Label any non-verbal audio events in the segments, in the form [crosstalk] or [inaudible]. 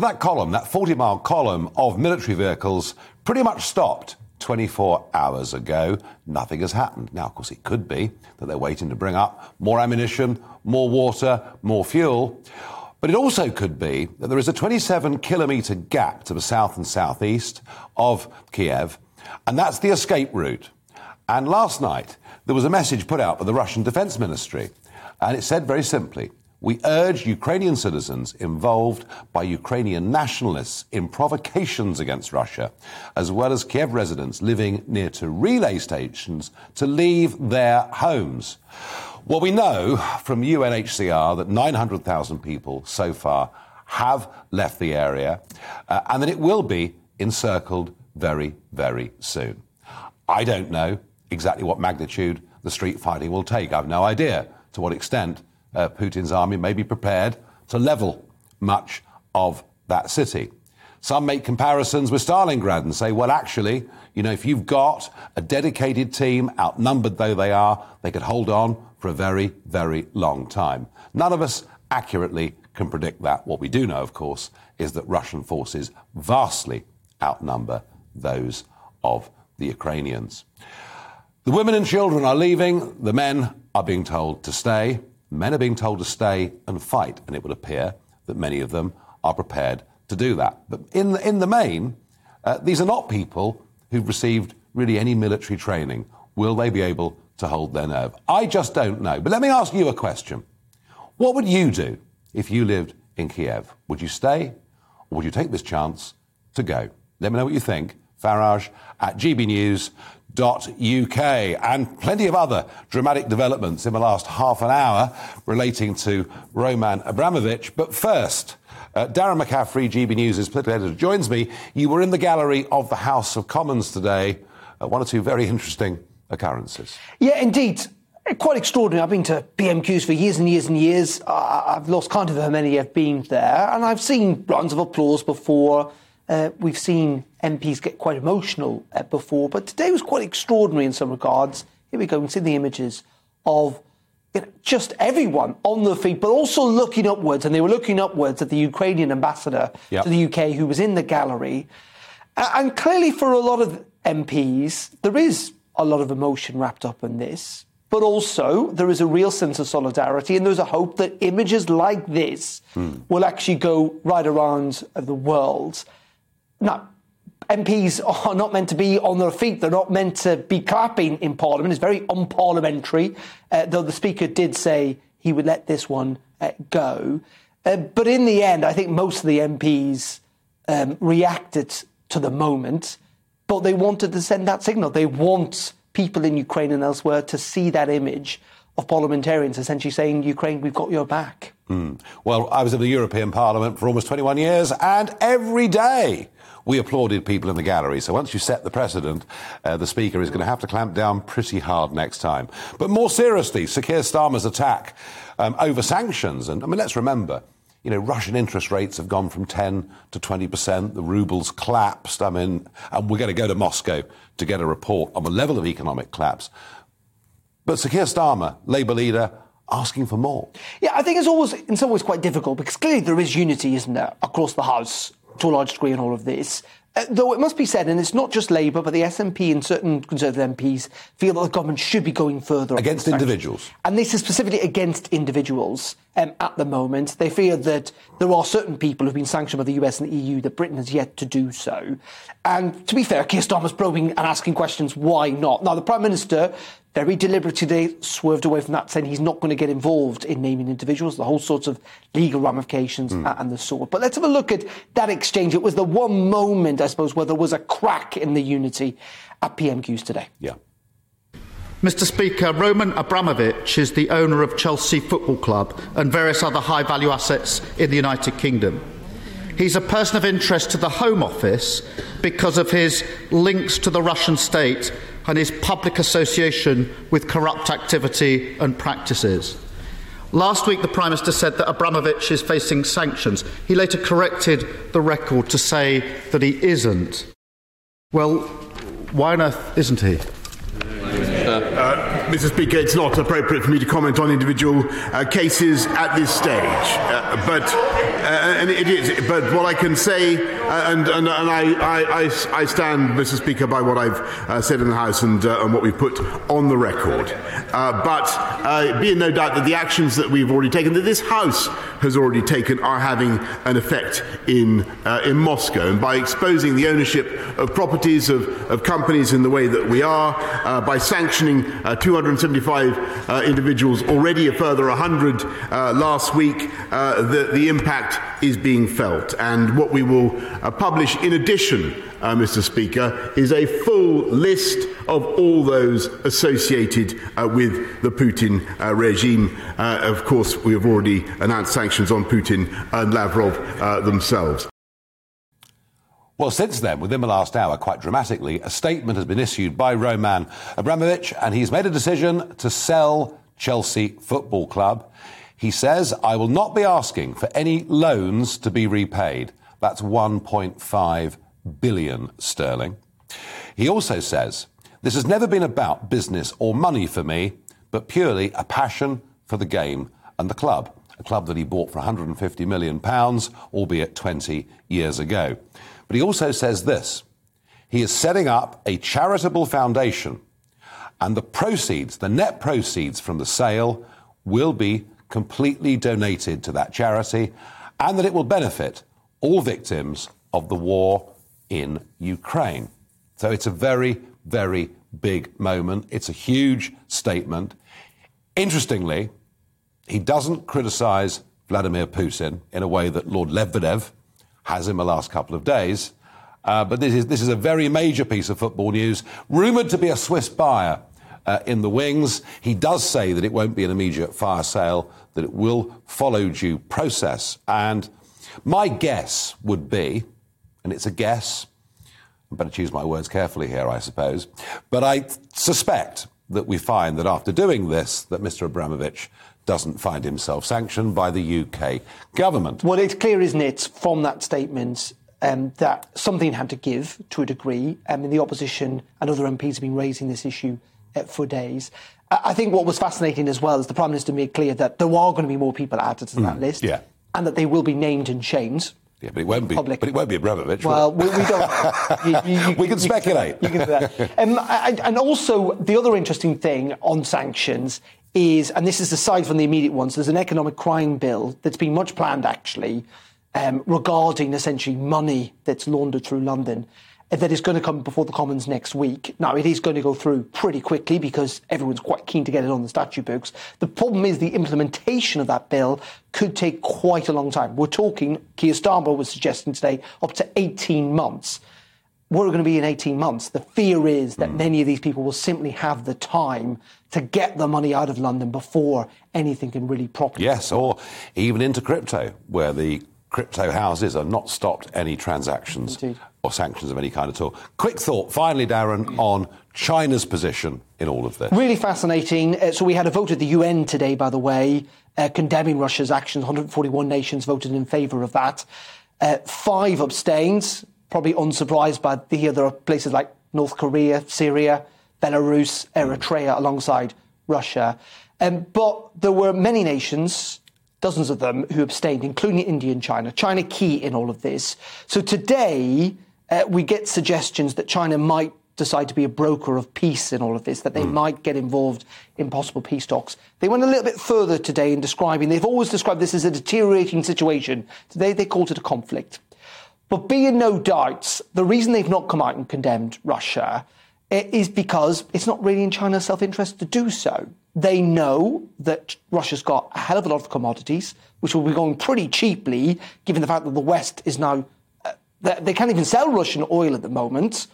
So that column, that 40 mile column of military vehicles, pretty much stopped 24 hours ago. Nothing has happened. Now, of course, it could be that they're waiting to bring up more ammunition, more water, more fuel. But it also could be that there is a 27 kilometre gap to the south and southeast of Kiev, and that's the escape route. And last night, there was a message put out by the Russian Defence Ministry, and it said very simply we urge Ukrainian citizens involved by Ukrainian nationalists in provocations against Russia, as well as Kiev residents living near to relay stations, to leave their homes. Well, we know from UNHCR that 900,000 people so far have left the area, uh, and that it will be encircled very, very soon. I don't know exactly what magnitude the street fighting will take. I've no idea to what extent uh, Putin's army may be prepared to level much of that city. Some make comparisons with Stalingrad and say, well, actually, you know, if you've got a dedicated team, outnumbered though they are, they could hold on for a very, very long time. None of us accurately can predict that. What we do know, of course, is that Russian forces vastly outnumber those of the Ukrainians. The women and children are leaving, the men are being told to stay. Men are being told to stay and fight, and it would appear that many of them are prepared to do that. But in the, in the main, uh, these are not people who've received really any military training. Will they be able to hold their nerve? I just don't know. But let me ask you a question. What would you do if you lived in Kiev? Would you stay or would you take this chance to go? Let me know what you think. Farage at GB News uk and plenty of other dramatic developments in the last half an hour relating to Roman Abramovich. But first, uh, Darren McCaffrey, GB News' political editor, joins me. You were in the gallery of the House of Commons today. Uh, one or two very interesting occurrences. Yeah, indeed. Quite extraordinary. I've been to PMQs for years and years and years. I've lost count of how many I've been there, and I've seen rounds of applause before. Uh, we've seen MPs get quite emotional uh, before, but today was quite extraordinary in some regards. Here we go. We see the images of you know, just everyone on their feet, but also looking upwards. And they were looking upwards at the Ukrainian ambassador yep. to the UK who was in the gallery. And clearly, for a lot of MPs, there is a lot of emotion wrapped up in this. But also, there is a real sense of solidarity, and there's a hope that images like this mm. will actually go right around the world. Now, MPs are not meant to be on their feet. They're not meant to be clapping in Parliament. It's very unparliamentary, uh, though the Speaker did say he would let this one uh, go. Uh, but in the end, I think most of the MPs um, reacted to the moment, but they wanted to send that signal. They want people in Ukraine and elsewhere to see that image of parliamentarians essentially saying, Ukraine, we've got your back. Mm. Well, I was in the European Parliament for almost 21 years, and every day we applauded people in the gallery. So once you set the precedent, uh, the Speaker is going to have to clamp down pretty hard next time. But more seriously, Sir Keir Starmer's attack um, over sanctions. And I mean, let's remember, you know, Russian interest rates have gone from 10 to 20%. The ruble's collapsed. I mean, and we're going to go to Moscow to get a report on the level of economic collapse. But Sir Keir Starmer, Labour leader, asking for more. Yeah, I think it's always, in some ways, quite difficult because clearly there is unity, isn't there, across the House to a large degree in all of this. Uh, though it must be said, and it's not just Labour, but the SNP and certain Conservative MPs feel that the government should be going further against individuals. And this is specifically against individuals um, at the moment. They fear that there are certain people who've been sanctioned by the US and the EU that Britain has yet to do so. And to be fair, Keir Starmer's probing and asking questions, why not? Now, the Prime Minister very deliberately today swerved away from that, saying he's not going to get involved in naming individuals, the whole sorts of legal ramifications mm. and the sort. But let's have a look at that exchange. It was the one moment, I suppose, where there was a crack in the unity at PMQs today. Yeah. Mr. Speaker, Roman Abramovich is the owner of Chelsea Football Club and various other high value assets in the United Kingdom. He's a person of interest to the Home Office because of his links to the Russian state and his public association with corrupt activity and practices. Last week, the Prime Minister said that Abramovich is facing sanctions. He later corrected the record to say that he isn't. Well, why on earth isn't he? Uh, Mr. Speaker, it's not appropriate for me to comment on individual uh, cases at this stage. Uh, but Uh, and it is. But what I can say, uh, and, and, and I, I, I, stand, Mr. Speaker, by what I've uh, said in the House and, uh, and what we've put on the record. Uh, but uh, be in no doubt that the actions that we've already taken, that this House has already taken, are having an effect in in Moscow. And by exposing the ownership of properties of, of companies in the way that we are, by sanctioning 275 individuals, already a further 100 last week, the, the impact is being felt. And what we will uh, publish in addition, uh, Mr. Speaker, is a full list of all those associated uh, with the Putin uh, regime. Uh, of course, we have already announced sanctions on Putin and Lavrov uh, themselves. Well, since then, within the last hour, quite dramatically, a statement has been issued by Roman Abramovich, and he's made a decision to sell Chelsea Football Club. He says, I will not be asking for any loans to be repaid. That's 1.5 billion sterling. He also says, this has never been about business or money for me, but purely a passion for the game and the club. A club that he bought for 150 million pounds, albeit 20 years ago. But he also says this. He is setting up a charitable foundation and the proceeds, the net proceeds from the sale will be completely donated to that charity and that it will benefit all victims of the war in Ukraine. So it's a very, very big moment. It's a huge statement. Interestingly, he doesn't criticize Vladimir Putin in a way that Lord Lebedev has in the last couple of days. Uh, but this is, this is a very major piece of football news, rumoured to be a Swiss buyer uh, in the wings. He does say that it won't be an immediate fire sale, that it will follow due process. And my guess would be, and it's a guess, I better choose my words carefully here, I suppose, but I suspect that we find that after doing this, that Mr. Abramovich doesn't find himself sanctioned by the UK government. Well, it's clear, isn't it, from that statement um, that something had to give to a degree. Um, mean, the opposition and other MPs have been raising this issue uh, for days. I think what was fascinating as well is the Prime Minister made clear that there are going to be more people added to that mm, list. Yeah. And that they will be named and shamed. Yeah, but it won't be. Public. But it won't be Abramovich. Well, we, we, don't. [laughs] You, you, you, we can speculate. You can, that. Um, and also, the other interesting thing on sanctions is, and this is aside from the immediate ones, there's an economic crime bill that's been much planned actually um, regarding essentially money that's laundered through London that is going to come before the Commons next week. Now, it is going to go through pretty quickly because everyone's quite keen to get it on the statute books. The problem is the implementation of that bill could take quite a long time. We're talking, Keir Starmer was suggesting today, up to 18 months. We're going to be in 18 months. The fear is that mm. many of these people will simply have the time to get the money out of London before anything can really properly. Yes, or even into crypto, where the crypto houses are not stopped any transactions Indeed. Or sanctions of any kind at all. Quick thought, finally, Darren, on China's position in all of this. Really fascinating. Uh, so we had a vote at the UN today, by the way, uh, condemning Russia's actions. 141 nations voted in favour of that. Uh, five abstained, probably unsurprised by the other places like North Korea, Syria, Belarus, Eritrea, alongside Russia. Um, but there were many nations dozens of them who abstained, including India and China. China key in all of this. So today, uh, we get suggestions that China might decide to be a broker of peace in all of this, that they mm. might get involved in possible peace talks. They went a little bit further today in describing, they've always described this as a deteriorating situation. Today they called it a conflict. But be in no doubt, the reason they've not come out and condemned Russia uh, is because it's not really in China's self interest to do so. They know that Russia's got a hell of a lot of commodities, which will be going pretty cheaply, given the fact that the West is now. They can't even sell Russian oil at the moment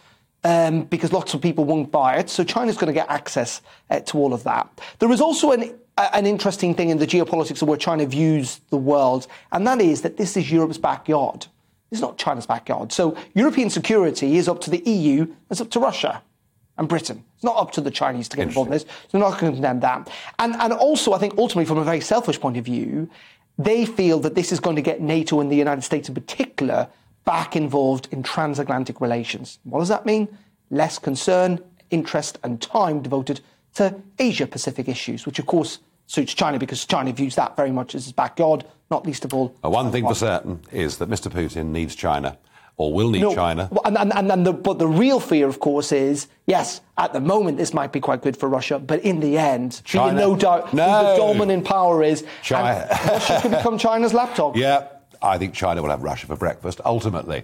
um, because lots of people won't buy it. So China's going to get access uh, to all of that. There is also an, uh, an interesting thing in the geopolitics of where China views the world, and that is that this is Europe's backyard. It's not China's backyard. So European security is up to the EU, it's up to Russia and Britain. It's not up to the Chinese to get involved in this. So they're not going to condemn that. And, and also, I think ultimately, from a very selfish point of view, they feel that this is going to get NATO and the United States in particular back involved in transatlantic relations. What does that mean? Less concern, interest, and time devoted to Asia Pacific issues, which of course suits China because China views that very much as its backyard, not least of all. Uh, one thing for certain is that Mr. Putin needs China or will need no, China. And, and, and the, but the real fear, of course, is yes, at the moment this might be quite good for Russia, but in the end, China. no doubt no. the dominant power is, China. Russia could become [laughs] China's laptop. Yeah, I think China will have Russia for breakfast ultimately.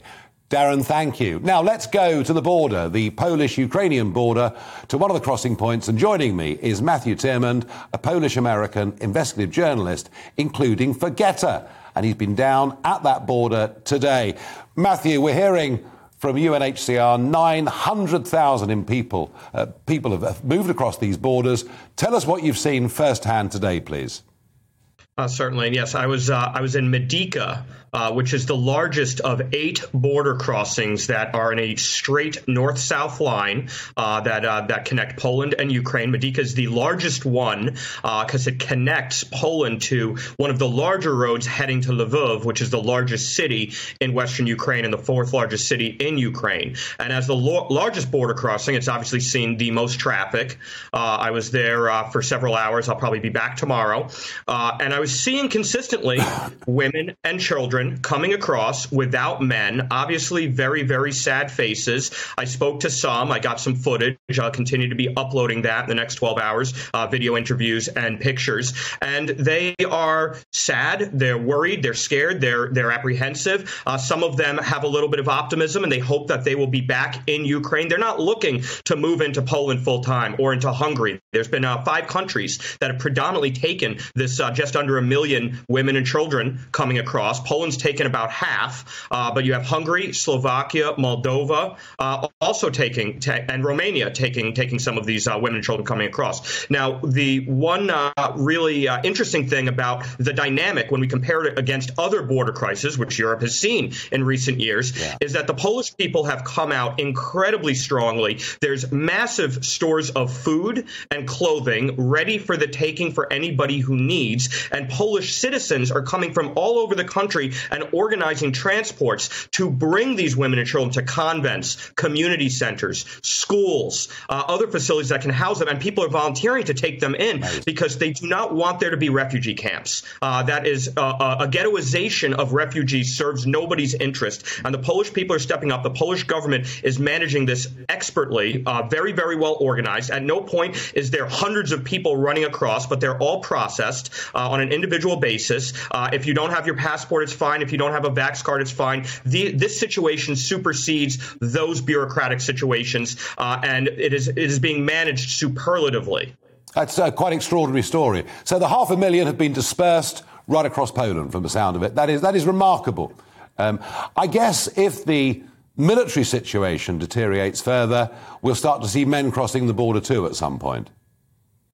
Darren, thank you. Now let's go to the border, the Polish Ukrainian border, to one of the crossing points. And joining me is Matthew Tyrmand, a Polish American investigative journalist, including for GETTR. And he's been down at that border today. Matthew, we're hearing from UNHCR 900,000 in people. Uh, people have moved across these borders. Tell us what you've seen firsthand today, please. Uh, certainly, yes. I was uh, I was in Medyka, uh, which is the largest of eight border crossings that are in a straight north-south line uh, that uh, that connect Poland and Ukraine. Medyka is the largest one because uh, it connects Poland to one of the larger roads heading to Lvov, which is the largest city in western Ukraine and the fourth largest city in Ukraine. And as the lo- largest border crossing, it's obviously seen the most traffic. I was there for several hours. I'll probably be back tomorrow, and I was seeing consistently [laughs] women and children coming across without men, obviously very, very sad faces. I spoke to some. I got some footage. I'll continue to be uploading that in the next 12 hours, uh, video interviews and pictures. And they are sad. They're worried. They're scared. They're they're apprehensive. Uh, some of them have a little bit of optimism, and they hope that they will be back in Ukraine. They're not looking to move into Poland full time or into Hungary. There's been uh, five countries that have predominantly taken this uh, just under a million women and children coming across. Poland's taken about half, uh, but you have Hungary, Slovakia, Moldova uh, also taking, and Romania taking taking some of these uh, women and children coming across. Now, the one uh, really uh, interesting thing about the dynamic when we compare it against other border crises, which Europe has seen in recent years, yeah. is that the Polish people have come out incredibly strongly. There's massive stores of food and clothing ready for the taking for anybody who needs, and Polish citizens are coming from all over the country and organizing transports to bring these women and children to convents, community centers, schools, uh, other facilities that can house them. And people are volunteering to take them in nice. because they do not want there to be refugee camps. Uh, that is uh, a ghettoization of refugees serves nobody's interest. And the Polish people are stepping up. The Polish government is managing this expertly, uh, very, very well organized. At no point is there hundreds of people running across, but they're all processed uh, on an individual basis. Uh, if you don't have your passport, it's fine. If you don't have a Vax card, it's fine. The, this situation supersedes those bureaucratic situations, uh, and it is, it is being managed superlatively. That's a quite extraordinary story. So the half a million have been dispersed right across Poland, from the sound of it. That is that is remarkable. Um, I guess if the military situation deteriorates further, we'll start to see men crossing the border too at some point.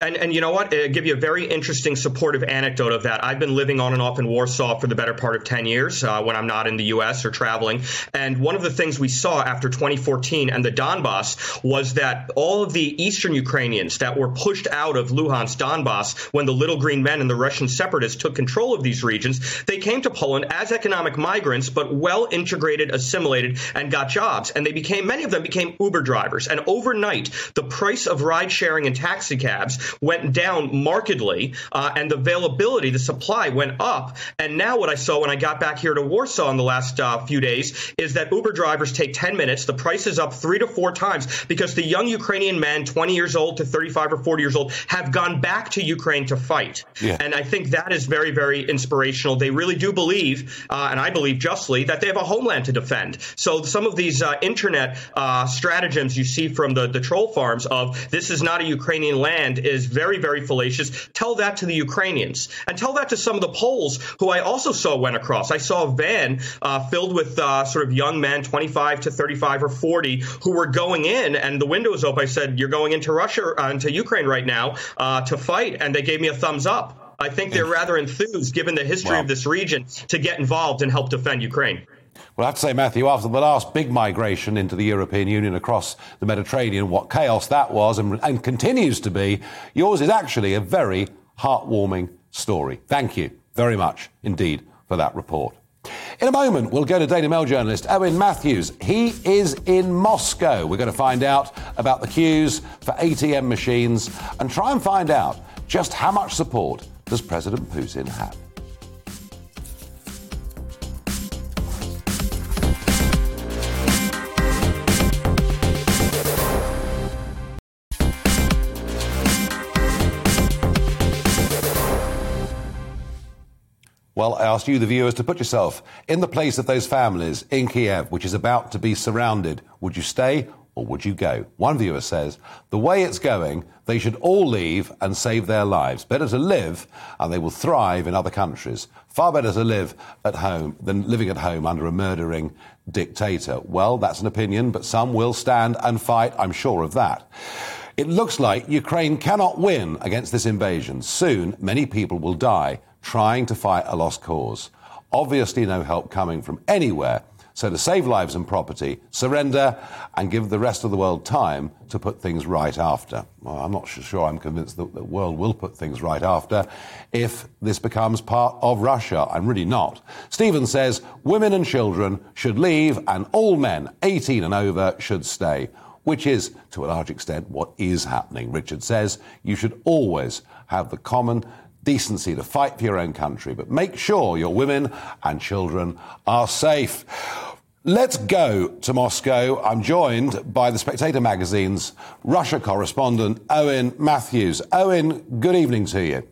And, and you know what? I'll give you a very interesting supportive anecdote of that. I've been living on and off in Warsaw for the better part of 10 years uh, when I'm not in the U.S. or traveling. And one of the things we saw after 2014 and the Donbass was that all of the eastern Ukrainians that were pushed out of Luhansk, Donbass, when the Little Green Men and the Russian separatists took control of these regions, they came to Poland as economic migrants, but well integrated, assimilated, and got jobs. And they became, many of them became Uber drivers. And overnight, the price of ride sharing and taxi cabs went down markedly, uh, and the availability, the supply went up. And now, what I saw when I got back here to Warsaw in the last uh, few days is that Uber drivers take 10 minutes. The price is up three to four times because the young Ukrainian men, 20 years old to 35 or 40 years old, have gone back to Ukraine to fight. Yeah. And I think that is very, very inspirational. They really do believe, uh, and I believe justly, that they have a homeland to defend. So some of these uh, internet uh, stratagems you see from the, the troll farms of this is not a Ukrainian land is is very, very fallacious. Tell that to the Ukrainians and tell that to some of the Poles who I also saw went across. I saw a van uh, filled with uh, sort of young men, 25 to 35 or 40, who were going in and the window was open. I said, You're going into Russia, uh, into Ukraine right now uh, to fight. And they gave me a thumbs up. I think they're rather enthused, given the history wow. of this region, to get involved and help defend Ukraine. Well, I have to say, Matthew, after the last big migration into the European Union across the Mediterranean, what chaos that was and, and continues to be, yours is actually a very heartwarming story. Thank you very much indeed for that report. In a moment, we'll go to Daily Mail journalist Owen Matthews. He is in Moscow. We're going to find out about the queues for ATM machines and try and find out just how much support does President Putin have. I ask you, the viewers, to put yourself in the place of those families in Kiev, which is about to be surrounded. Would you stay or would you go? One viewer says, the way it's going, they should all leave and save their lives. Better to live and they will thrive in other countries. Far better to live at home than living at home under a murdering dictator. Well, that's an opinion, but some will stand and fight. I'm sure of that. It looks like Ukraine cannot win against this invasion. Soon, many people will die trying to fight a lost cause. Obviously, no help coming from anywhere. So, to save lives and property, surrender and give the rest of the world time to put things right after. Well, I'm not sure I'm convinced that the world will put things right after if this becomes part of Russia. I'm really not. Stephen says women and children should leave and all men 18 and over should stay, which is, to a large extent, what is happening. Richard says you should always have the common decency to fight for your own country, but make sure your women and children are safe. Let's go to Moscow. I'm joined by the Spectator magazine's Russia correspondent, Owen Matthews. Owen, good evening to you.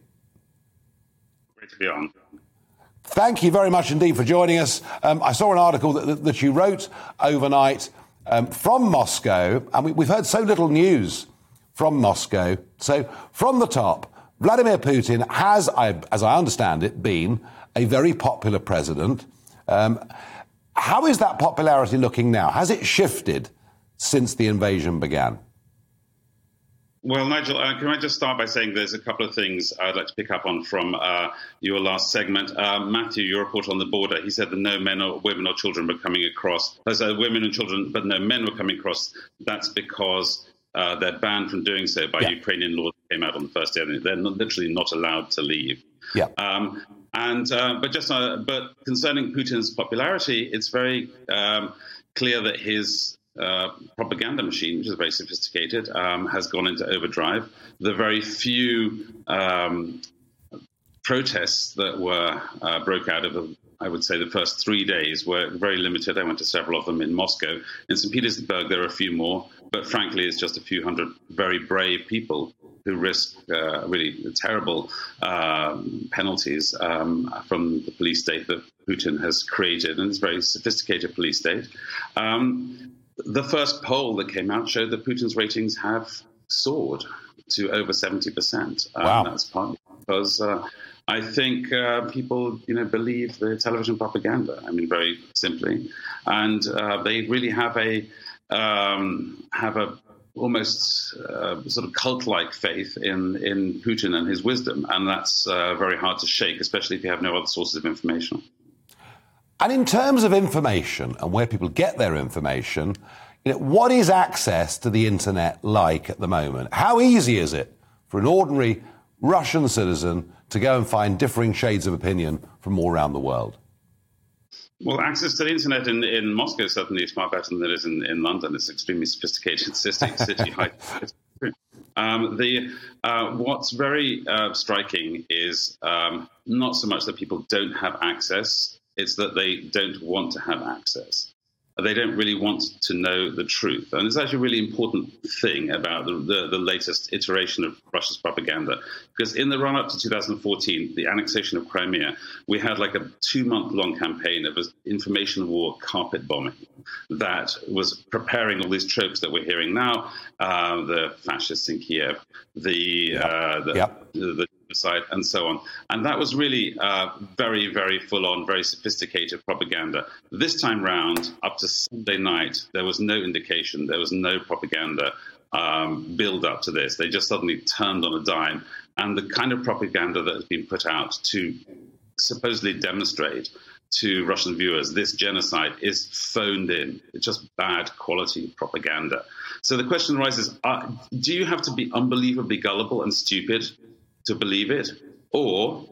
Great to be on. Thank you very much indeed for joining us. Um, I saw an article that, that you wrote overnight um, from Moscow, and we, we've heard so little news from Moscow. So, from the top, Vladimir Putin has, as I understand it, been a very popular president. Um, how is that popularity looking now? Has it shifted since the invasion began? Well, Nigel, uh, can I just start by saying there's a couple of things I'd like to pick up on from uh, your last segment. Uh, Matthew, your report on the border, he said that no men or women or children were coming across. There's uh, women and children, but no men were coming across. That's because uh, they're banned from doing so by yeah. Ukrainian law came out on the first day. They're not, literally not allowed to leave. Yeah. Um, and uh, but just uh, but concerning Putin's popularity, it's very um, clear that his uh, propaganda machine, which is very sophisticated, um, has gone into overdrive. The very few um, protests that were uh, broke out of I would say the first three days were very limited. I went to several of them in Moscow. In St. Petersburg, there are a few more, but frankly, it's just a few hundred very brave people who risk uh, really terrible um, penalties um, from the police state that Putin has created, and it's a very sophisticated police state. Um, the first poll that came out showed that Putin's ratings have soared to over 70%. Um, wow. That's partly because uh, I think uh, people, you know, believe the television propaganda. I mean, very simply, and uh, they really have a um, have a almost uh, sort of cult-like faith in in Putin and his wisdom, and that's uh, very hard to shake, especially if you have no other sources of information. And in terms of information and where people get their information, you know, what is access to the internet like at the moment? How easy is it for an ordinary Russian citizen to go and find differing shades of opinion from all around the world? Well, access to the internet in, in Moscow certainly is far better than it is in, in London. It's an extremely sophisticated [laughs] city. city um, the, uh, what's very uh, striking is um, not so much that people don't have access, it's that they don't want to have access they don't really want to know the truth. And it's actually a really important thing about the, the, the, latest iteration of Russia's propaganda. Because in the run up to 2014, the annexation of Crimea, we had like a two month long campaign of information war carpet bombing that was preparing all these tropes that we're hearing now uh, the fascists in Kiev, the, uh, the, yep. the, the side, and so on. And that was really uh, very, very full on, very sophisticated propaganda. This time round, up to Sunday night, there was no indication, there was no propaganda um, build up to this. They just suddenly turned on a dime. And the kind of propaganda that has been put out to supposedly demonstrate to Russian viewers this genocide is phoned in. It's just bad quality propaganda. So the question arises uh, do you have to be unbelievably gullible and stupid to believe it. Or,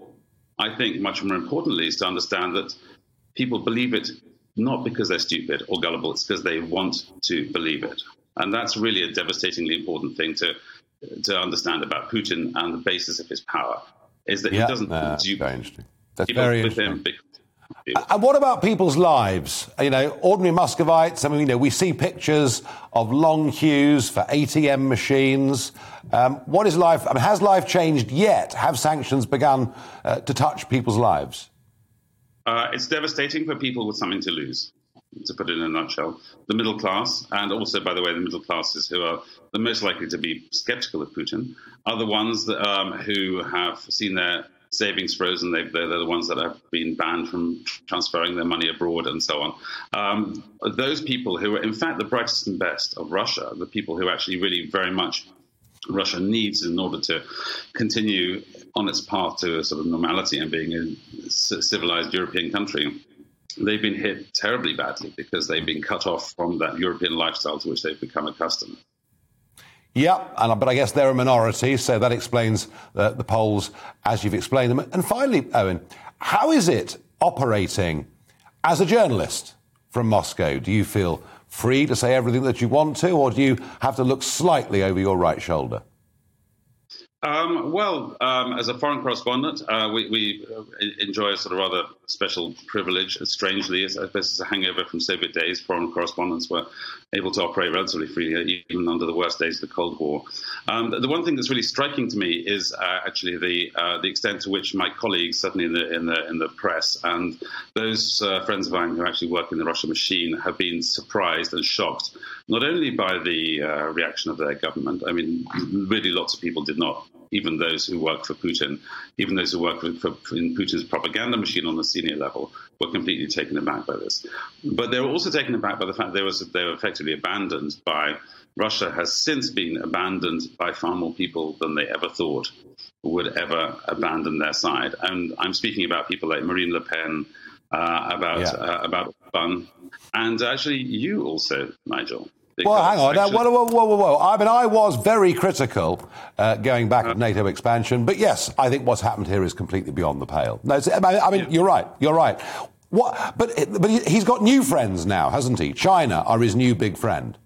I think much more importantly, is to understand that people believe it not because they're stupid or gullible, it's because they want to believe it. And that's really a devastatingly important thing to to understand about Putin and the basis of his power is that yeah, he doesn't uh, dupe very interesting. That's very interesting. And what about people's lives? You know, ordinary Muscovites. I mean, you know, we see pictures of long queues for ATM machines. Um, what is life? I mean, has life changed yet? Have sanctions begun uh, to touch people's lives? Uh, it's devastating for people with something to lose, to put it in a nutshell. The middle class, and also, by the way, the middle classes who are the most likely to be skeptical of Putin, are the ones that, um, who have seen their savings frozen. they are the ones that have been banned from transferring their money abroad and so on. Um, those people who are, in fact, the brightest and best of Russia, the people who actually really very much Russia needs in order to continue on its path to a sort of normality and being a civilized European country, they've been hit terribly badly because they've been cut off from that European lifestyle to which they've become accustomed. Yeah, and, but I guess they're a minority, so that explains uh, the polls as you've explained them. And finally, Owen, how is it operating as a journalist from Moscow? Do you feel free to say everything that you want to, or do you have to look slightly over your right shoulder? Um, well, um, as a foreign correspondent, uh, we, we, uh, enjoy a sort of rather special privilege. Strangely, I suppose it's a hangover from Soviet days. Foreign correspondents were able to operate relatively freely, even under the worst days of the Cold War. Um, the, the, one thing that's really striking to me is uh, actually the uh, the extent to which my colleagues, certainly in the in the in the press, and those uh, friends of mine who actually work in the Russian machine, have been surprised and shocked not only by the uh, reaction of their government. I mean, really, lots of people did not even those who work for Putin, even those who work for, for, in Putin's propaganda machine on the senior level, were completely taken aback by this. But they were also taken aback by the fact they, was, they were effectively abandoned by Russia has since been abandoned by far more people than they ever thought would ever abandon their side. And I'm speaking about people like Marine Le Pen, uh, about yeah. uh, about fun, and actually you also, Nigel. Well, hang on. Now, whoa, whoa, whoa, whoa, whoa. I mean, I was very critical uh, going back of NATO expansion, but yes, I think what's happened here is completely beyond the pale. No, I mean, you're right. You're right. What? But but he's got new friends now, hasn't he? China are his new big friend.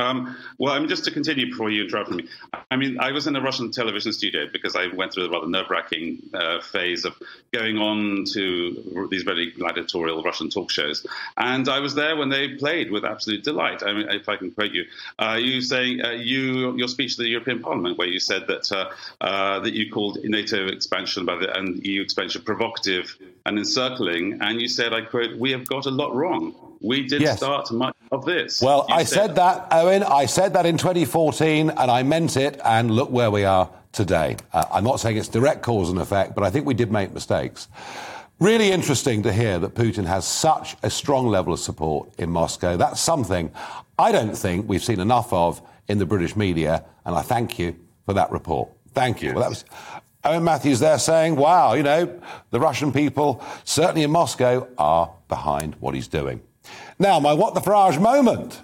Um, well, I mean, just to continue before you interrupt me, I mean, I was in a Russian television studio because I went through a rather nerve-wracking uh, phase of going on to these very gladiatorial Russian talk shows, and I was there when they played with absolute delight. I mean, if I can quote you, uh, you saying uh, you your speech to the European Parliament where you said that uh, uh, that you called NATO expansion by the and EU expansion provocative and encircling, and you said, I quote, "We have got a lot wrong." We did yes. start much of this. Well, you I said, said that, Owen. I said that in 2014, and I meant it. And look where we are today. Uh, I'm not saying it's direct cause and effect, but I think we did make mistakes. Really interesting to hear that Putin has such a strong level of support in Moscow. That's something I don't think we've seen enough of in the British media, and I thank you for that report. Thank you. Yes. Well, that was Owen Matthews there saying, wow, you know, the Russian people, certainly in Moscow, are behind what he's doing. Now, my What the Farage moment.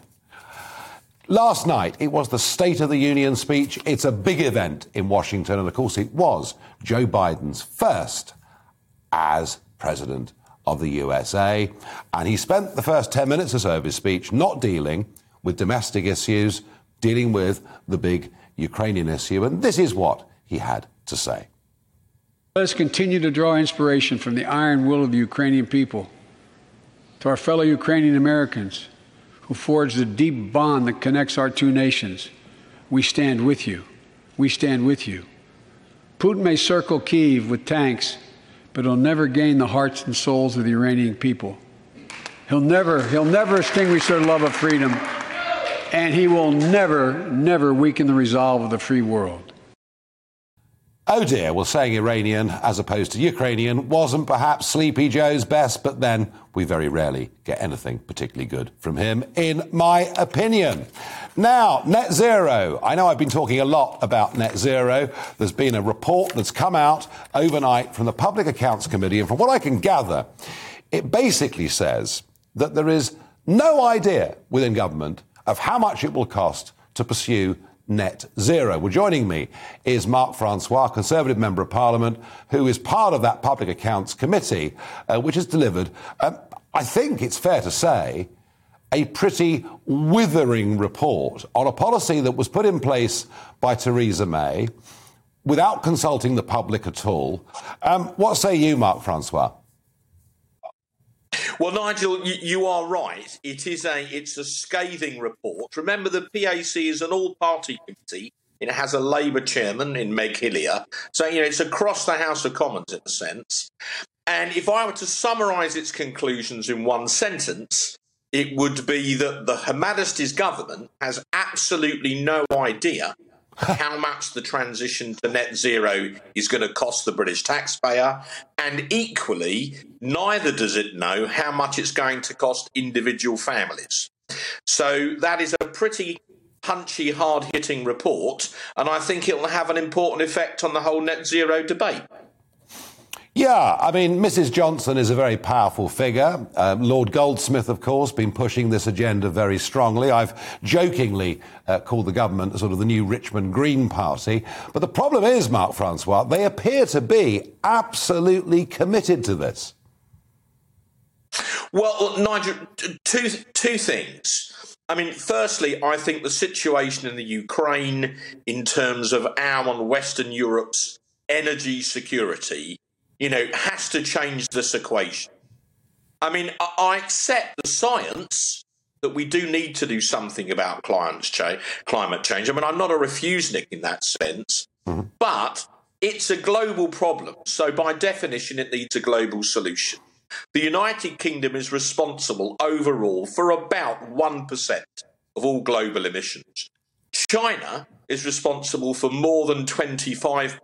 Last night, it was the State of the Union speech. It's a big event in Washington, and of course, it was Joe Biden's first as President of the USA. And he spent the first 10 minutes or so of his speech not dealing with domestic issues, dealing with the big Ukrainian issue. And this is what he had to say. Let us continue to draw inspiration from the iron will of the Ukrainian people to our fellow Ukrainian Americans who forged the deep bond that connects our two nations. We stand with you. We stand with you. Putin may circle Kiev with tanks, but he'll never gain the hearts and souls of the Iranian people. He'll never, he'll never extinguish their love of freedom, and he will never, never weaken the resolve of the free world. Oh dear, well, saying Iranian as opposed to Ukrainian wasn't perhaps Sleepy Joe's best, but then we very rarely get anything particularly good from him, in my opinion. Now, net zero. I know I've been talking a lot about net zero. There's been a report that's come out overnight from the Public Accounts Committee, and from what I can gather, it basically says that there is no idea within government of how much it will cost to pursue net zero. Well, joining me is Mark Francois, Conservative Member of Parliament, who is part of that Public Accounts Committee, uh, which has delivered, um, I think it's fair to say, a pretty withering report on a policy that was put in place by Theresa May without consulting the public at all. Um, what say you, Mark Francois? Well, Nigel, you, you, are right. It is a it's a scathing report. Remember, the PAC is an all-party committee. It has a Labour chairman in Meg Hillier, so you know it's across the House of Commons in a sense. And if I were to summarise its conclusions in one sentence, it would be that the Her Majesty's government has absolutely no idea how much the transition to net zero is going to cost the British taxpayer, and equally, neither does it know how much it's going to cost individual families. So that is a pretty punchy, hard hitting report, and I think it will have an important effect on the whole net zero debate. Yeah, I mean, Mrs. Johnson is a very powerful figure. Uh, Lord Goldsmith, of course, been pushing this agenda very strongly. I've jokingly uh, called the government sort of the new Richmond Green Party. But the problem is, Mark Francois, they appear to be absolutely committed to this. Well, Nigel, two, two things. I mean, firstly, I think the situation in the Ukraine, in terms of our and Western Europe's energy security, you know, has to change this equation. I mean, I accept the science that we do need to do something about climate change. Climate change. I mean, I'm not a refusenik in that sense, mm-hmm. but it's a global problem. So, by definition, it needs a global solution. The United Kingdom is responsible overall for about 1% of all global emissions. China is responsible for more than 25%.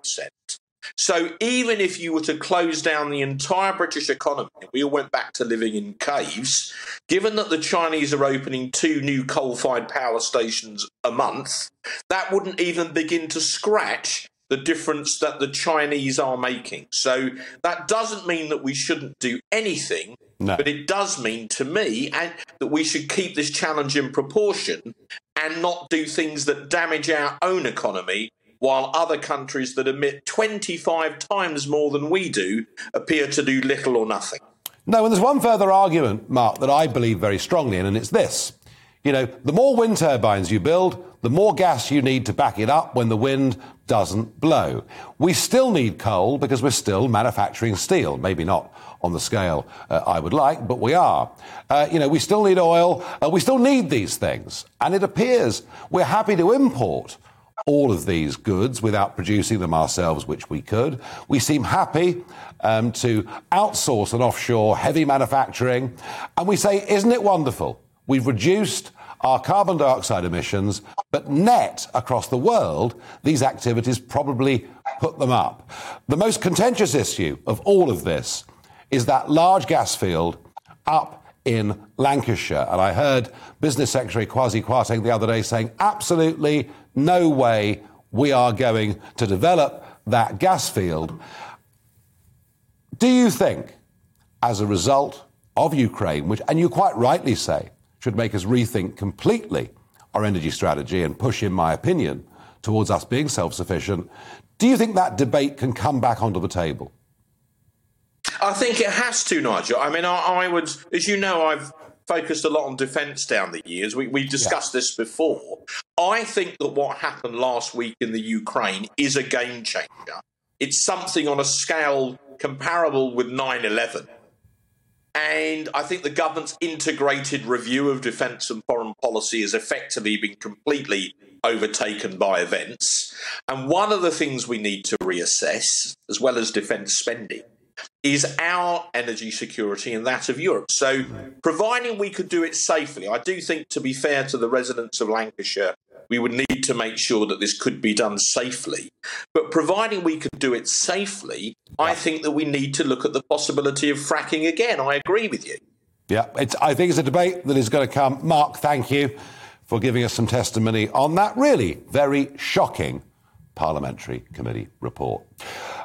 So even if you were to close down the entire British economy, we all went back to living in caves, given that the Chinese are opening two new coal fired power stations a month, that wouldn't even begin to scratch the difference that the Chinese are making. So that doesn't mean that we shouldn't do anything, no. but it does mean to me and that we should keep this challenge in proportion and not do things that damage our own economy while other countries that emit 25 times more than we do appear to do little or nothing. No, and there's one further argument, Mark, that I believe very strongly in, and it's this. You know, the more wind turbines you build, the more gas you need to back it up when the wind doesn't blow. We still need coal because we're still manufacturing steel. Maybe not on the scale uh, I would like, but we are. Uh, you know, we still need oil. Uh, we still need these things. And it appears we're happy to import all of these goods without producing them ourselves, which we could. We seem happy um, to outsource and offshore heavy manufacturing. And we say, isn't it wonderful? We've reduced our carbon dioxide emissions, but net across the world, these activities probably put them up. The most contentious issue of all of this is that large gas field up in Lancashire. And I heard Business Secretary Kwasi Kwarteng the other day saying, absolutely no way we are going to develop that gas field. Do you think, as a result of Ukraine, which, and you quite rightly say, should make us rethink completely our energy strategy and push, in my opinion, towards us being self sufficient, do you think that debate can come back onto the table? I think it has to, Nigel. I mean, I, I would, as you know, I've focused a lot on defence down the years. We, we discussed yeah. this before. I think that what happened last week in the Ukraine is a game changer. It's something on a scale comparable with 9 11. And I think the government's integrated review of defence and foreign policy has effectively been completely overtaken by events. And one of the things we need to reassess, as well as defence spending, is our energy security and that of Europe. So, providing we could do it safely, I do think, to be fair to the residents of Lancashire, we would need to make sure that this could be done safely. But providing we could do it safely, I think that we need to look at the possibility of fracking again. I agree with you. Yeah, I think it's a debate that is going to come. Mark, thank you for giving us some testimony on that really very shocking Parliamentary Committee report.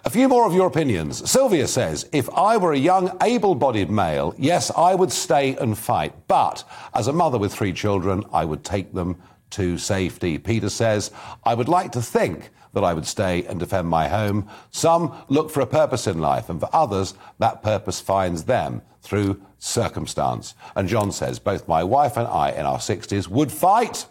A few more of your opinions. Sylvia says, if I were a young, able bodied male, yes, I would stay and fight. But as a mother with three children, I would take them to safety. Peter says, I would like to think that I would stay and defend my home. Some look for a purpose in life, and for others, that purpose finds them through circumstance. And John says, both my wife and I in our 60s would fight.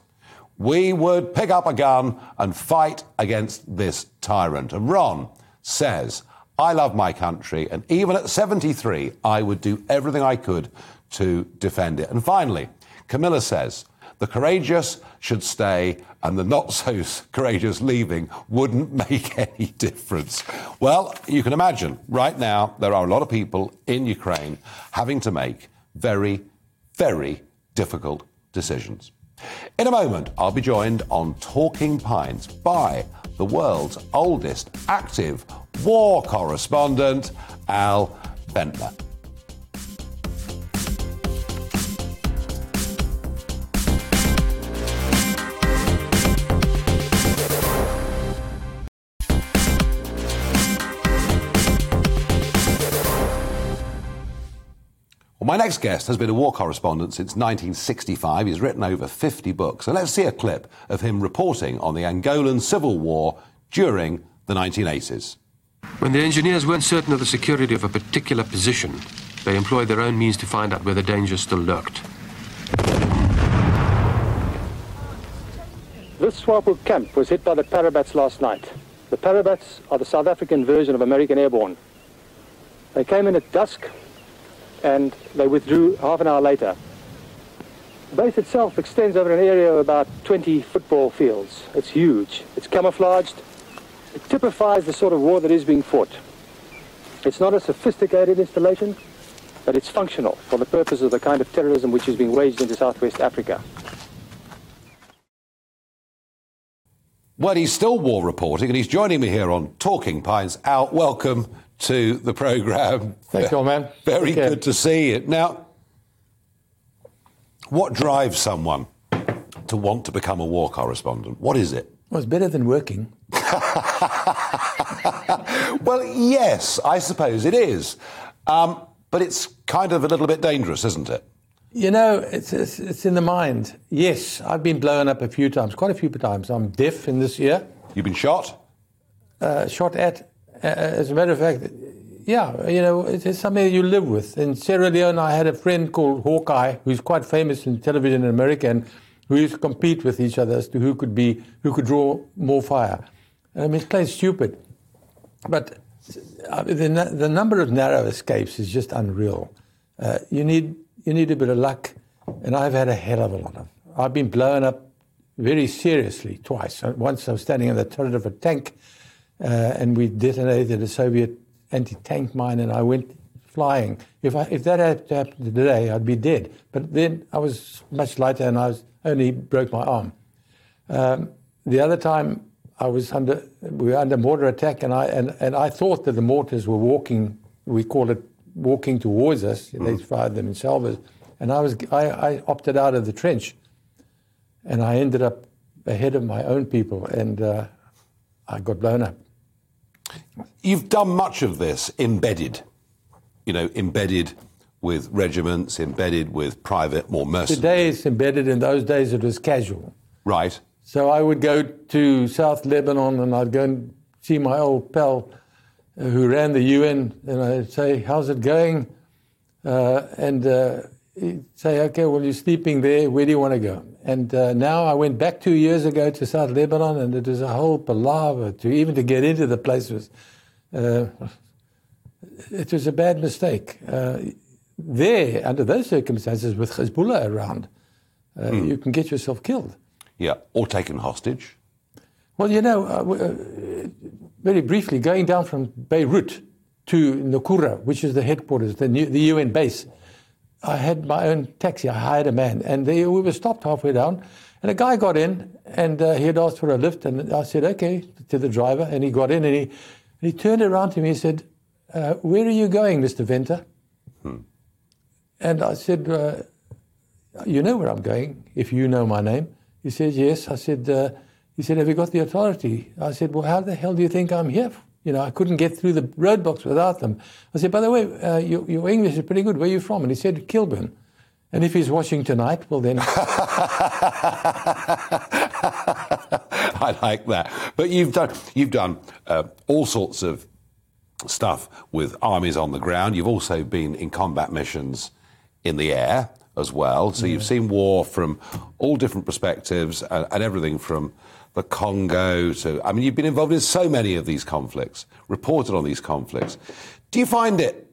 We would pick up a gun and fight against this tyrant. And Ron says, I love my country, and even at 73, I would do everything I could to defend it. And finally, Camilla says, the courageous should stay and the not so [laughs] courageous leaving wouldn't make [laughs] any difference. Well, you can imagine right now there are a lot of people in Ukraine having to make very, very difficult decisions. In a moment, I'll be joined on Talking Pints by the world's oldest active war correspondent, Al Venter. Well, my next guest has been a war correspondent since 1965. He's written over 50 books. And let's see a clip of him reporting on the Angolan Civil War during the 1980s. When the engineers weren't certain of the security of a particular position, they employed their own means to find out where the danger still lurked. This Swapo camp was hit by the Parabats last night. The Parabats are the South African version of American Airborne. They came in at dusk and they withdrew half an hour later. The base itself extends over an area of about 20 football fields. It's huge. It's camouflaged. It typifies the sort of war that is being fought. It's not a sophisticated installation, but it's functional for the purpose of the kind of terrorism which is being waged into Southwest Africa. Well, he's still war reporting, and he's joining me here on Talking Pints. Out. welcome to the programme. Thank you, man. Very good to see you. Now, what drives someone to want to become a war correspondent? What is it? Well, it's better than working. [laughs] well, yes, I suppose it is. Um, but it's kind of a little bit dangerous, isn't it? You know, it's, it's, it's, in the mind. Yes, I've been blown up a few times, quite a few times. I'm deaf in this year. You've been shot? Uh, shot at as a matter of fact, yeah, you know, it's something you live with. In Sierra Leone, I had a friend called Hawkeye, who's quite famous in television in America, and we used to compete with each other as to who could be, who could draw more fire. I mean, it's plain stupid, but uh, the, the number of narrow escapes is just unreal. Uh, you need you need a bit of luck, and I've had a hell of a lot of. I've been blown up very seriously twice. Once I was standing in the turret of a tank uh, and we detonated a Soviet anti-tank mine, and I went flying. If I, if that had happened today, I'd be dead. But then I was much lighter, and I was, only broke my arm. Um, the other time, I was under we were under mortar attack, and I and, and I thought that the mortars were walking. We call it walking towards us. Mm. They fired them in salvos, and I was I, I opted out of the trench, and I ended up ahead of my own people, and uh, I got blown up. You've done much of this embedded, you know, embedded with regiments, embedded with private, more mercenaries. Today it's embedded. In those days it was casual. Right. So I would go to South Lebanon and I'd go and see my old pal who ran the UN, and I'd say, "How's it going?" Uh, and uh, he'd say, "Okay, well you're sleeping there. Where do you want to go?" And uh, now I went back two years ago to South Lebanon, and it was a whole palaver to even to get into the place was. Uh, it was a bad mistake. Uh, there, under those circumstances, with Hezbollah around, mm. you can get yourself killed. Yeah, or taken hostage. Well, you know, very briefly, going down from Beirut to Naqoura, which is the headquarters, the, new, the UN base, I had my own taxi. I hired a man, and they, we were stopped halfway down. And a guy got in, and uh, he had asked for a lift, and I said, "Okay," to the driver, and he got in, and he, and he turned around to me and said, uh, "Where are you going, Mr. Venter?" Hmm. And I said, uh, "You know where I'm going, if you know my name." He said, "Yes." I said, uh, "He said, have you got the authority?" I said, "Well, how the hell do you think I'm here?" You know, I couldn't get through the roadblocks without them. I said, by the way, uh, your, your, English is pretty good. Where are you from? And he said, Kilburn. And if he's watching tonight, well then. [laughs] I like that. But you've done you've done uh, all sorts of stuff with armies on the ground. You've also been in combat missions in the air as well. So you've seen war from all different perspectives and, and everything from the Congo to. I mean, you've been involved in so many of these conflicts, reported on these conflicts. Do you find it?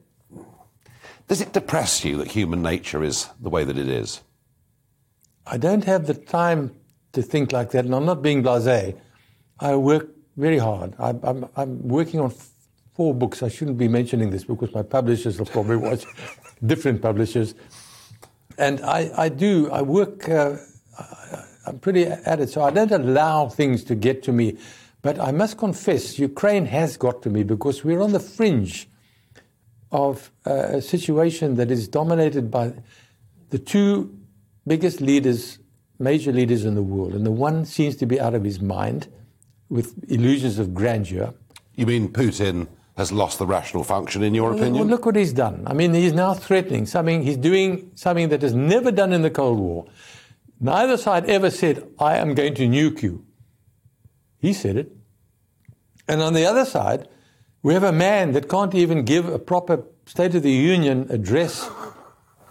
Does it depress you that human nature is the way that it is? I don't have the time to think like that, and I'm not being blasé. I work very hard. I, I'm, I'm working on four books. I shouldn't be mentioning this because my publishers will probably watch, [laughs] different publishers. And I, I do, I work, uh, I'm pretty at it, so I don't allow things to get to me. But I must confess, Ukraine has got to me because we're on the fringe of uh, a situation that is dominated by the two biggest leaders, major leaders in the world, and the one seems to be out of his mind with illusions of grandeur. You mean Putin has lost the rational function, in your opinion? Well, look what he's done. I mean, he's now threatening something. He's doing something that is never done in the Cold War. Neither side ever said, "I am going to nuke you." He said it. And on the other side, we have a man that can't even give a proper State of the Union address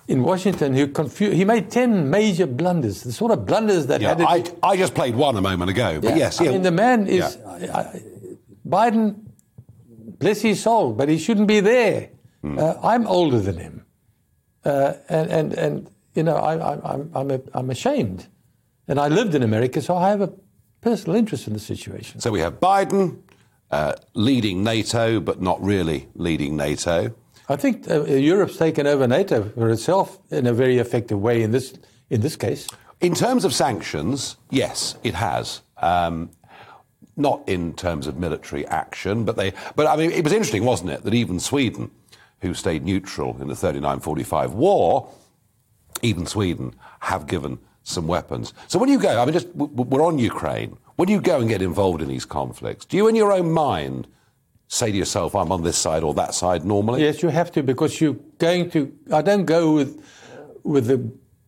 in Washington who confused. He made 10 major blunders, the sort of blunders that yeah, had. I, I just played one a moment ago, but yes, I yeah. mean, the man is. Yeah. I, I, Biden, bless his soul, but he shouldn't be there. Hmm. Uh, I'm older than him. Uh, and, and, and, you know, I, I, I'm, I'm, a, I'm ashamed. And I lived in America, so I have a personal interest in the situation. So we have Biden uh, leading NATO, but not really leading NATO. I think uh, Europe's taken over NATO for itself in a very effective way in this, in this case. In terms of sanctions, yes, it has. Um, not in terms of military action, but they. But I mean, it was interesting, wasn't it, that even Sweden, who stayed neutral in the 39-45 war, even Sweden have given some weapons. So when you go, I mean, just we're on Ukraine. When do you go and get involved in these conflicts, do you, in your own mind, say to yourself, "I'm on this side or that side"? Normally, Yes, you have to because you're going to. I don't go with with the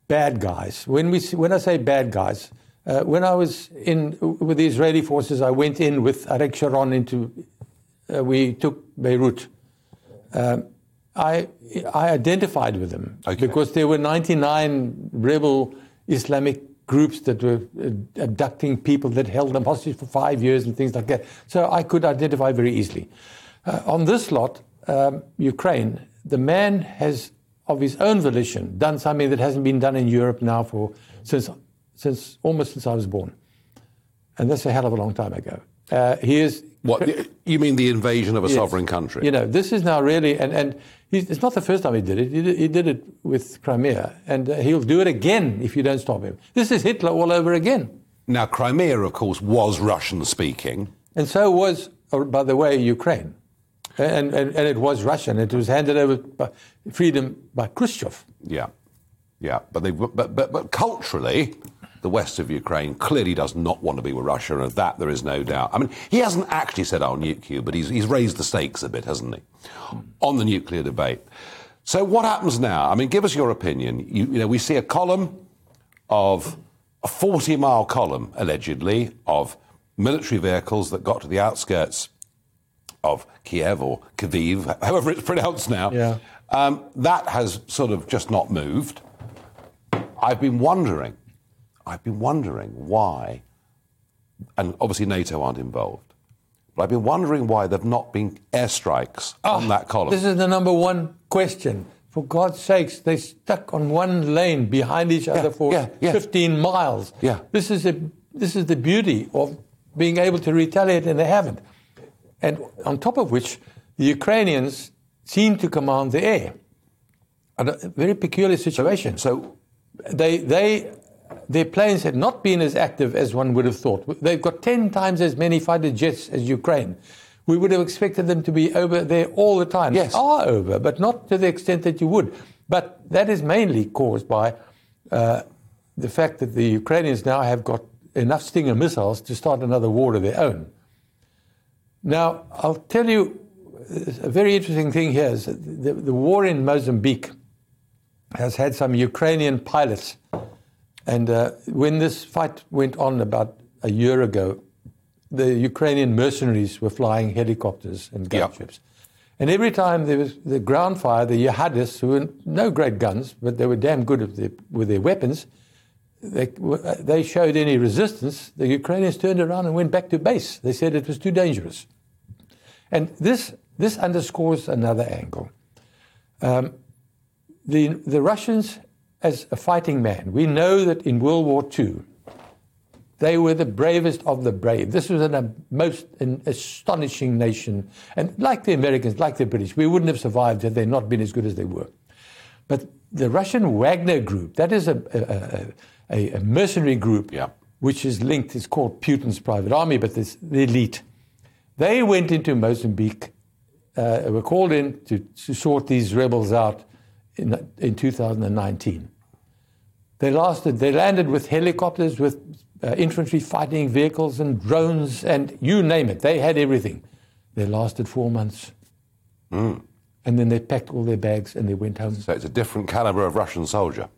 bad guys. When we when I say bad guys, uh, when I was in with the Israeli forces, I went in with Arik Sharon into. Uh, we took Beirut. Um, I I identified with them because there were 99 rebel Islamic groups that were uh, abducting people that held them hostage for five years and things like that. So I could identify very easily. Uh, on this lot, um, Ukraine, the man has, of his own volition, done something that hasn't been done in Europe now for since since almost since I was born, and that's a hell of a long time ago. Uh, he is. What you mean the invasion of a Yes. sovereign country? You know, this is now really, and, and he's, it's not the first time he did it. He did, he did it with Crimea, and uh, he'll do it again if you don't stop him. This is Hitler all over again. Now, Crimea, of course, was Russian speaking. And so was, uh, by the way, Ukraine. And, and, and it was Russian. It was handed over by freedom by Khrushchev. Yeah, yeah, but they, but, but, but culturally, the west of Ukraine clearly does not want to be with Russia, and of that there is no doubt. I mean, he hasn't actually said I'll nuke you, but he's, he's raised the stakes a bit, hasn't he, on the nuclear debate. So what happens now? I mean, give us your opinion. You, you know, we see a column of a 40-mile column, allegedly, of military vehicles that got to the outskirts of Kiev or Kyiv, however it's pronounced now. Yeah. Um, that has sort of just not moved. I've been wondering, I've been wondering why, and obviously NATO aren't involved, but I've been wondering why there've not been airstrikes ah, on that column. This is the number one question. For God's sakes, they stuck on one lane behind each other for yeah, yeah. 15 miles. Yeah. This is, a, this is the beauty of being able to retaliate, and they haven't. And on top of which, the Ukrainians seem to command the air. A very peculiar situation. So they, they, their planes have not been as active as one would have thought. They've got 10 times as many fighter jets as Ukraine. We would have expected them to be over there all the time. Yes. They are over, but not to the extent that you would. But that is mainly caused by uh, the fact that the Ukrainians now have got enough Stinger missiles to start another war of their own. Now, I'll tell you a very interesting thing here is that the, the war in Mozambique has had some Ukrainian pilots. And uh, when this fight went on about a year ago, the Ukrainian mercenaries were flying helicopters and gunships. And every time there was the ground fire, the jihadists, who were no great guns, but they were damn good with their, with their weapons, they, they showed any resistance. The Ukrainians turned around and went back to base. They said it was too dangerous. And this, this underscores another angle. Um, the, the Russians, as a fighting man, we know that in World War II, they were the bravest of the brave. This was an, a most an astonishing nation. And like the Americans, like the British, we wouldn't have survived had they not been as good as they were. But the Russian Wagner group, that is a, a, a, mercenary group, Yeah. which is linked, it's called Putin's private army, but it's the elite. They went into Mozambique, uh, were called in to, to sort these rebels out in, in 2019. They lasted, they landed with helicopters, with uh, infantry fighting vehicles and drones, and you name it. They had everything. They lasted four months. And then they packed all their bags and they went home. So it's a different caliber of Russian soldier.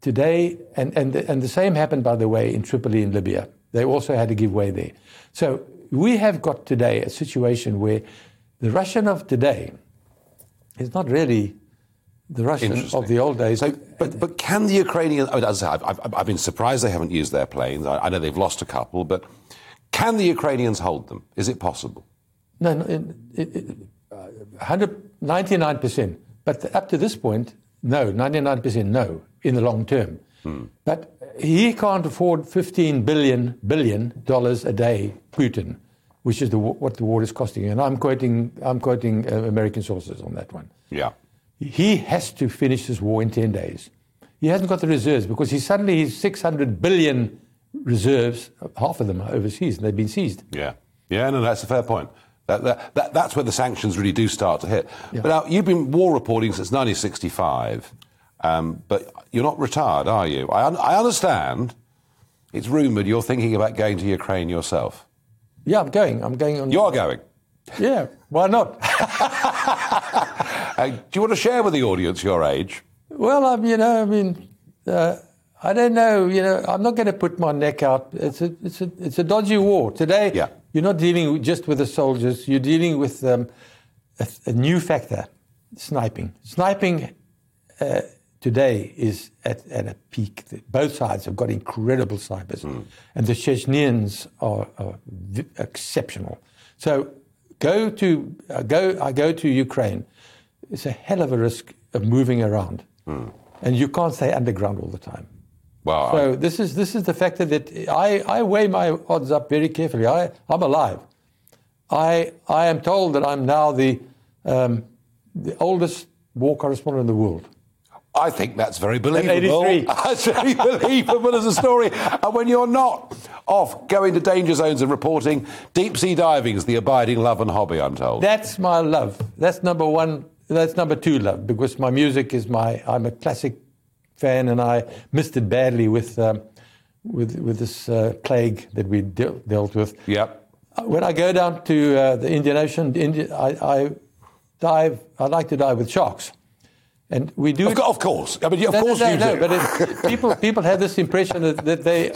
Today, and, and, and the same happened, by the way, in Tripoli in Libya. They also had to give way there. So we have got today a situation where the Russian of today is not really the Russian of the old days. So, but, but can the Ukrainians, I mean, as I say, I've, I've, I've been surprised they haven't used their planes. I, I know they've lost a couple, but can the Ukrainians hold them? Is it possible? No, no it, it, it, uh, 99%. But up to this point, no, 99% no, in the long term. But he can't afford 15 billion, billion dollars a day, Putin, which is the, what the war is costing. And I'm quoting, I'm quoting uh, American sources on that one. Yeah. He has to finish this war in 10 days. He hasn't got the reserves because he suddenly has 600 billion reserves, half of them are overseas, and they've been seized. Yeah. Yeah, no, that's a fair point. That, that, that, that's where the sanctions really do start to hit. Yeah. But now, you've been war reporting since 1965, um, but you're not retired, are you? I, un- I understand it's rumoured you're thinking about going to Ukraine yourself. Yeah, I'm going. I'm going on. You're going. Yeah, why not? [laughs] Uh, do you want to share with the audience your age? Well, um, you know, I mean, uh, I don't know. You know, I'm not going to put my neck out. It's a, it's a, it's a dodgy war today. Yeah. You're not dealing just with the soldiers. You're dealing with um, a, a new factor: sniping. Sniping uh, today is at, at a peak. Both sides have got incredible snipers, and the Chechens are, are v- exceptional. So, go to uh, go. I go to Ukraine. It's a hell of a risk of moving around, and you can't stay underground all the time. Well, So this is this is the factor that I, I weigh my odds up very carefully. I I'm alive. I I am told that I'm now the um, the oldest war correspondent in the world. I think that's very believable. 83. [laughs] That's very believable as a story. And when you're not off going to danger zones and reporting, deep sea diving is the abiding love and hobby, I'm told. That's my love. That's number one. That's number two love because my music is my. I'm a classic fan, and I missed it badly with um, with with this uh, plague that we deal dealt with. Yep. Uh, When I go down to uh, the Indian Ocean, the Indi- I, I dive. I like to dive with sharks, and we do. Of, it- of course. I mean, of no, course no, you no, do. but it, people people have this impression that, that they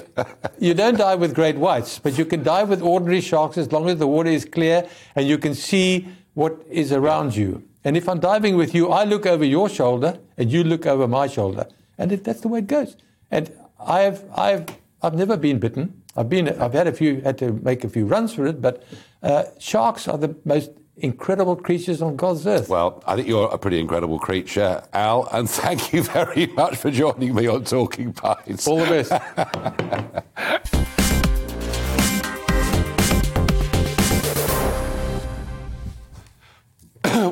you don't dive with great whites, but you can dive with ordinary sharks as long as the water is clear and you can see what is around you. And if I'm diving with you, I look over your shoulder and you look over my shoulder, and that's the way it goes. And I've I've I've never been bitten. I've been I've had a few had to make a few runs for it, but uh, sharks are the most incredible creatures on God's earth. Well, I think you're a pretty incredible creature, Al, and [laughs] thank you very much for joining me on Talking Pints. All the best. [laughs]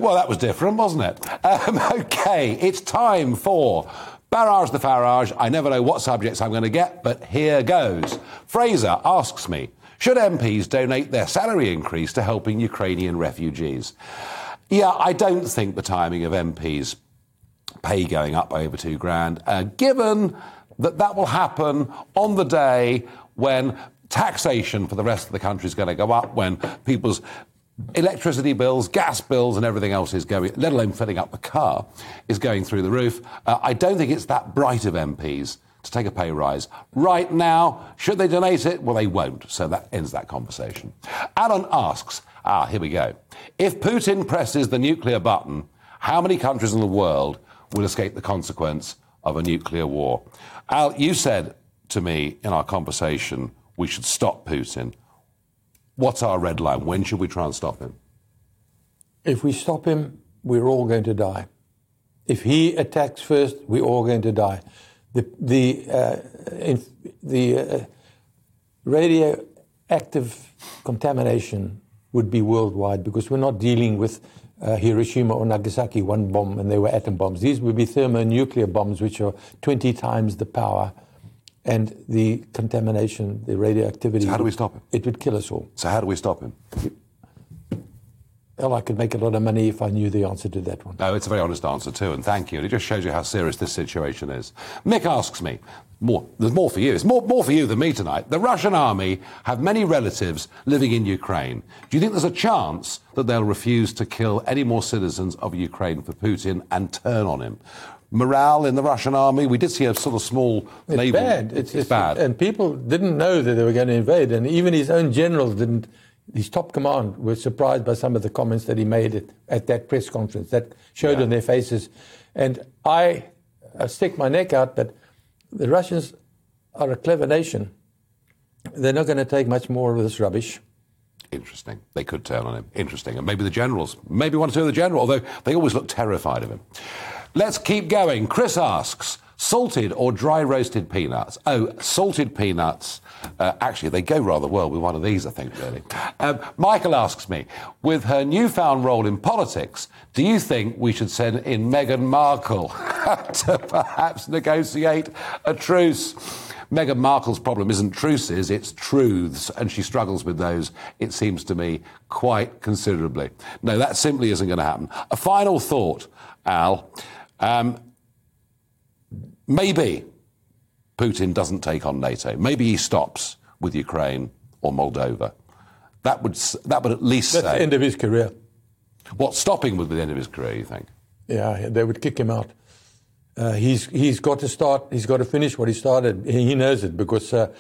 well, that was different, wasn't it? Um, [laughs] okay, it's time for Barrage the Farage. I never know what subjects I'm going to get, but here goes. Fraser asks me Should MPs donate their salary increase to helping Ukrainian refugees? Yeah, I don't think the timing of MPs' pay going up by over two grand, uh, given that that will happen on the day when taxation for the rest of the country is going to go up, when people's electricity bills, gas bills, and everything else is going, let alone filling up the car, is going through the roof. Uh, I don't think it's that bright of MPs to take a pay rise. Right now, should they donate it? Well, they won't. So that ends that conversation. Alan asks, ah, here we go. If Putin presses the nuclear button, how many countries in the world will escape the consequence of a nuclear war? Al, you said to me in our conversation we should stop Putin. What's our red line? When should we try and stop him? If we stop him, we're all going to die. If he attacks first, we're all going to die. The, the, uh, the uh, radioactive contamination would be worldwide because we're not dealing with uh, Hiroshima or Nagasaki, one bomb, and they were atom bombs. These would be thermonuclear bombs, which are 20 times the power. And the contamination, the radioactivity. So how do we stop him? It would kill us all. So how do we stop him? Well, I could make a lot of money if I knew the answer to that one. No, it's a very honest answer too, and thank you. And it just shows you how serious this situation is. Mick asks me, more, there's more for you. It's more, more for you than me tonight. The Russian army have many relatives living in Ukraine. Do you think there's a chance that they'll refuse to kill any more citizens of Ukraine for Putin and turn on him? Morale in the Russian army, we did see a sort of small it's naval. Bad. It's, it's, bad. And people didn't know that they were going to invade, and even his own generals didn't his top command were surprised by some of the comments that he made at, at that press conference that showed yeah. on their faces. And I, I stick my neck out that the Russians are a clever nation. They're not going to take much more of this rubbish. Interesting. They could turn on him. Interesting. And maybe the generals, maybe one or two of the general, although they always look terrified of him. Let's keep going. Chris asks, salted or dry roasted peanuts? Oh, salted peanuts uh, actually, they go rather well with one of these, I think, really. Um, Michael asks me, with her newfound role in politics, do you think we should send in Meghan Markle [laughs] to perhaps negotiate a truce? Meghan Markle's problem isn't truces, it's truths, and she struggles with those, it seems to me, quite considerably. No, that simply isn't going to happen. A final thought, Al. Um, maybe Putin doesn't take on NATO. Maybe he stops with Ukraine or Moldova. That would, that would at least That's say. the end of his career. What, stopping would be the end of his career, you think? Yeah, they would kick him out. Uh, he's, he's got to start, he's got to finish what he started. He knows it because uh,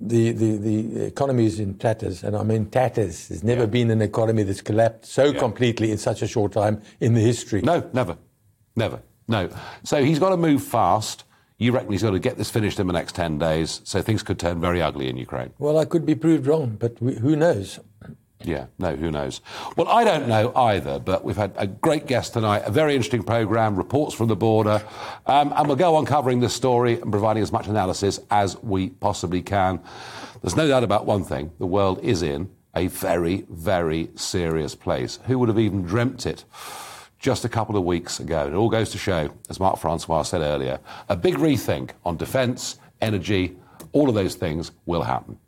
the, the, the economy is in tatters, and I mean tatters. There's never yeah. been an economy that's collapsed so yeah. completely in such a short time in the history. No, never. Never. No. So he's got to move fast. You reckon he's going to get this finished in the next 10 days, so things could turn very ugly in Ukraine? Well, I could be proved wrong, but who knows? Yeah, no, who knows? Well, I don't know either, but we've had a great guest tonight, a very interesting programme, reports from the border, um, and we'll go on covering this story and providing as much analysis as we possibly can. There's no doubt about one thing the world is in a very, very serious place. Who would have even dreamt it? Just a couple of weeks ago. It all goes to show, as Mark Francois said earlier, a big rethink on defence, energy, all of those things will happen.